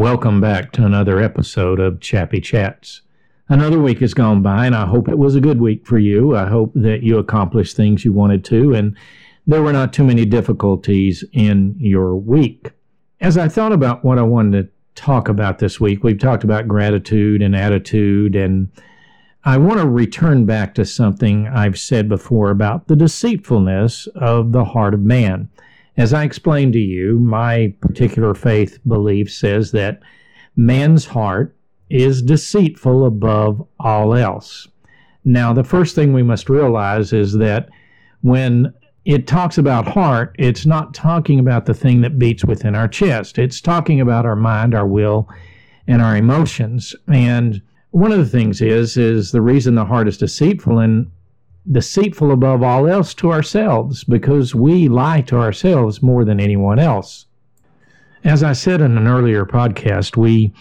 welcome back to another episode of Chappy Chats. Another week has gone by, and I hope it was a good week for you. I hope that you accomplished things you wanted to, and there were not too many difficulties in your week. As I thought about what I wanted to talk about this week, we've talked about gratitude and attitude, and I want to return back to something I've said before about the deceitfulness of the heart of man. As I explained to you, my particular faith belief says that man's heart is deceitful above all else. Now, the first thing we must realize is that when it talks about heart, it's not talking about the thing that beats within our chest. It's talking about our mind, our will, and our emotions. And one of the things is is the reason the heart is deceitful and deceitful above all else to ourselves because we lie to ourselves more than anyone else. As I said in an earlier podcast, we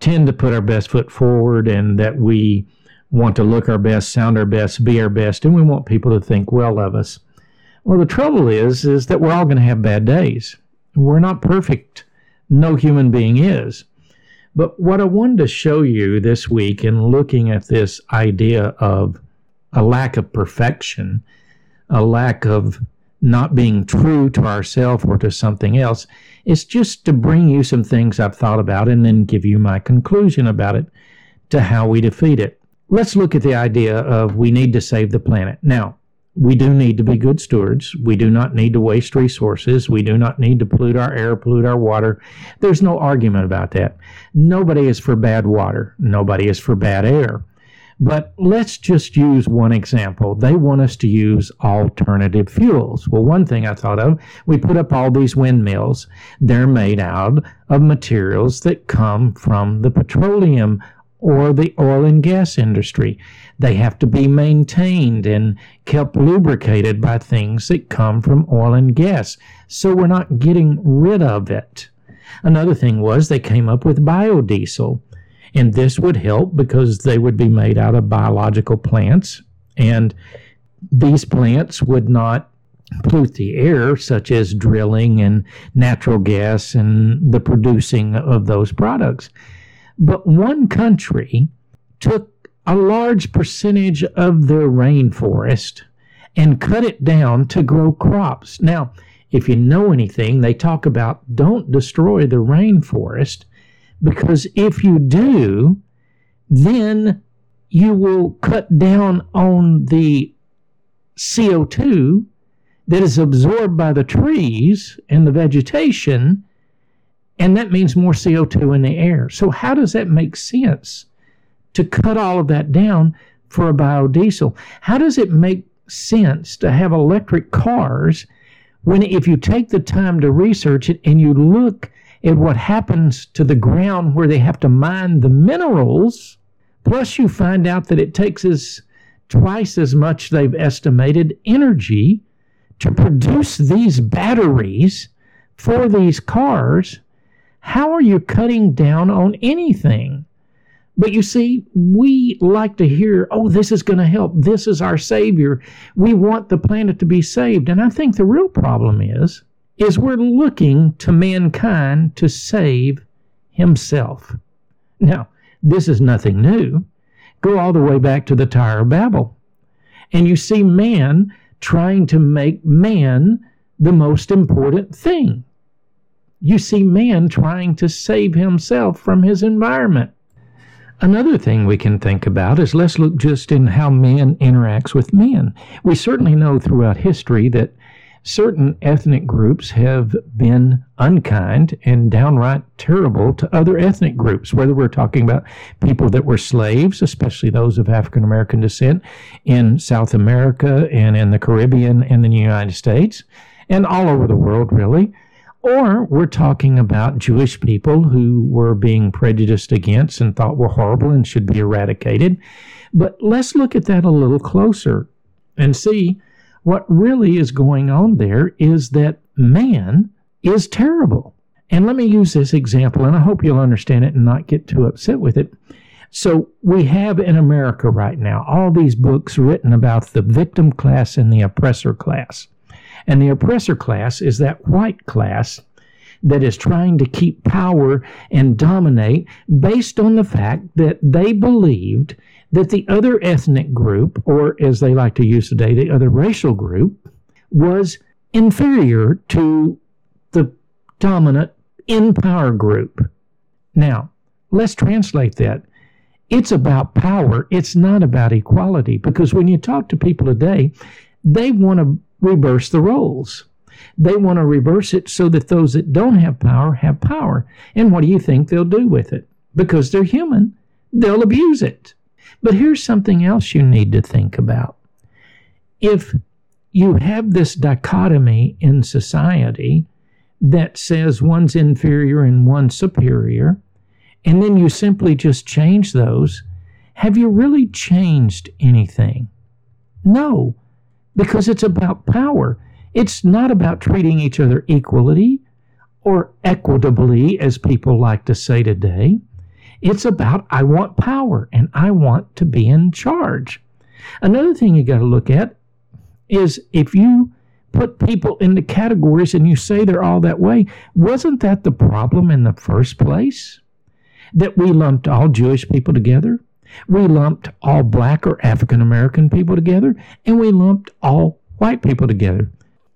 tend to put our best foot forward and that we want to look our best, sound our best, be our best, and we want people to think well of us. Well, the trouble is is that we're all going to have bad days. We're not perfect. No human being is. But what I wanted to show you this week in looking at this idea of a lack of perfection, a lack of not being true to ourselves or to something else. It's just to bring you some things I've thought about and then give you my conclusion about it to how we defeat it. Let's look at the idea of we need to save the planet. Now, we do need to be good stewards. We do not need to waste resources. We do not need to pollute our air, pollute our water. There's no argument about that. Nobody is for bad water. Nobody is for bad air. But let's just use one example. They want us to use alternative fuels. Well, one thing I thought of, we put up all these windmills. They're made out of materials that come from the petroleum or the oil and gas industry. They have to be maintained and kept lubricated by things that come from oil and gas. So we're not getting rid of it. Another thing was they came up with biodiesel. And this would help because they would be made out of biological plants. And these plants would not pollute the air, such as drilling and natural gas and the producing of those products. But one country took a large percentage of their rainforest and cut it down to grow crops. Now, if you know anything, they talk about don't destroy the rainforest because if you do, then you will cut down on the CO2 that is absorbed by the trees and the vegetation, and that means more CO2 in the air. So, how does that make sense to cut all of that down for a biodiesel? How does it make sense to have electric cars when, if you take the time to research it and you look at what happens to the ground where they have to mine the minerals. Plus, you find out that it takes us twice as much they've estimated energy to produce these batteries for these cars. How are you cutting down on anything? But you see, we like to hear, oh, this is going to help. This is our Savior. We want the planet to be saved. And I think the real problem is is we're looking to mankind to save himself. Now, this is nothing new. Go all the way back to the Tower of Babel. And you see man trying to make man the most important thing. You see man trying to save himself from his environment. Another thing we can think about is let's look just in how man interacts with men. We certainly know throughout history that certain ethnic groups have been unkind and downright terrible to other ethnic groups, whether we're talking about people that were slaves, especially those of African American descent in South America and in the Caribbean and the United States and all over the world, really. Or we're talking about Jewish people who were being prejudiced against and thought were horrible and should be eradicated. But let's look at that a little closer and see what really is going on there is that man is terrible. And let me use this example, and I hope you'll understand it and not get too upset with it. So, we have in America right now all these books written about the victim class and the oppressor class. And the oppressor class is that white class that is trying to keep power and dominate based on the fact that they believed that the other ethnic group, or as they like to use today, the other racial group, was inferior to the dominant in power group. Now, let's translate that. It's about power. It's not about equality. Because when you talk to people today, they want to reverse the roles. They want to reverse it so that those that don't have power have power. And what do you think they'll do with it? Because they're human, they'll abuse it. But here's something else you need to think about. If you have this dichotomy in society that says one's inferior and one's superior, and then you simply just change those, have you really changed anything? No, because it's about power. It's not about treating each other equally or equitably, as people like to say today. It's about, I want power and I want to be in charge. Another thing you got to look at is if you put people into categories and you say they're all that way, wasn't that the problem in the first place? That we lumped all Jewish people together, we lumped all black or African American people together, and we lumped all white people together.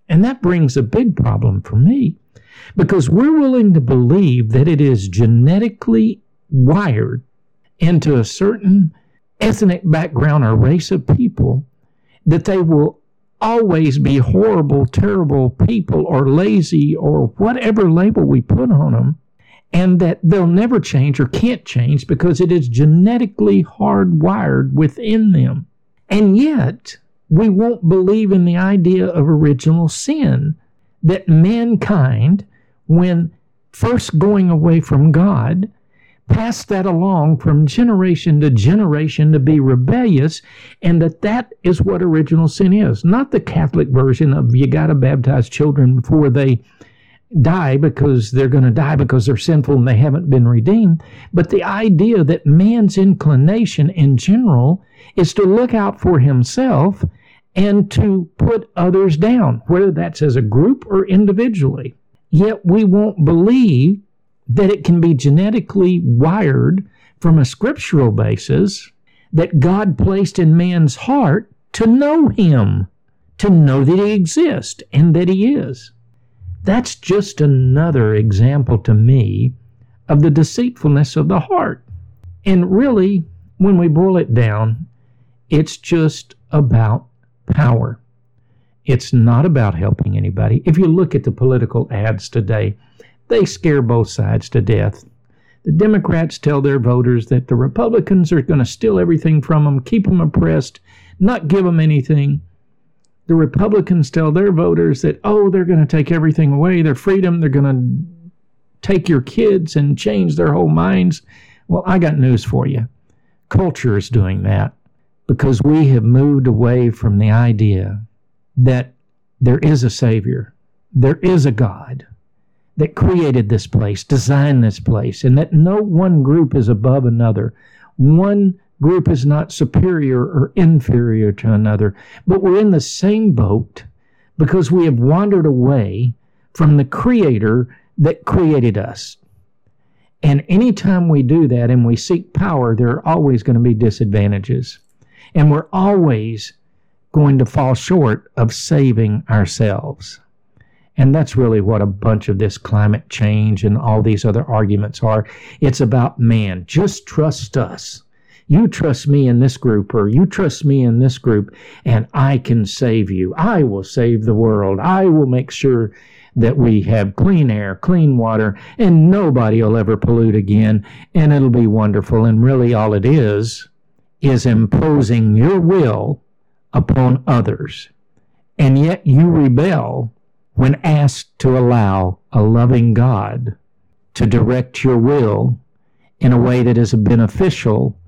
And that brings a big problem for me because we're willing to believe that it is genetically wired into a certain ethnic background or race of people that they will always be horrible, terrible people or lazy or whatever label we put on them, and that they'll never change or can't change because it is genetically hardwired within them. And yet, we won't believe in the idea of original sin, that mankind, when first going away from God, passed that along from generation to generation to be rebellious, and that that is what original sin is. Not the Catholic version of you got to baptize children before they die because they're going to die because they're sinful and they haven't been redeemed, but the idea that man's inclination in general is to look out for himself and to put others down, whether that's as a group or individually. Yet we won't believe that it can be genetically wired from a scriptural basis that God placed in man's heart to know Him, to know that He exists and that He is. That's just another example to me of the deceitfulness of the heart. And really, when we boil it down, it's just about power. It's not about helping anybody. If you look at the political ads today, they scare both sides to death. The Democrats tell their voters that the Republicans are going to steal everything from them, keep them oppressed, not give them anything. The Republicans tell their voters that, oh, they're going to take everything away, their freedom, they're going to take your kids and change their whole minds. Well, I got news for you. Culture is doing that because we have moved away from the idea that there is a Savior, there is a God that created this place, designed this place, and that no one group is above another. One group is not superior or inferior to another, but we're in the same boat because we have wandered away from the Creator that created us. And anytime we do that and we seek power, there are always going to be disadvantages. And we're always going to fall short of saving ourselves. And that's really what a bunch of this climate change and all these other arguments are. It's about man. Just trust us. You trust me in this group, or you trust me in this group, and I can save you. I will save the world. I will make sure that we have clean air, clean water, and nobody will ever pollute again, and it'll be wonderful. And really, all it is, is imposing your will upon others. And yet you rebel when asked to allow a loving God to direct your will in a way that is beneficial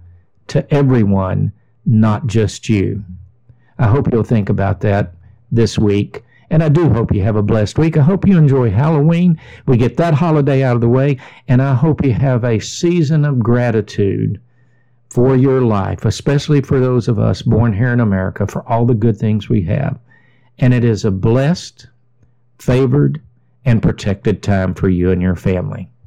to everyone, not just you. I hope you'll think about that this week. And I do hope you have a blessed week. I hope you enjoy Halloween. We get that holiday out of the way. And I hope you have a season of gratitude for your life, especially for those of us born here in America, for all the good things we have. And it is a blessed, favored, and protected time for you and your family.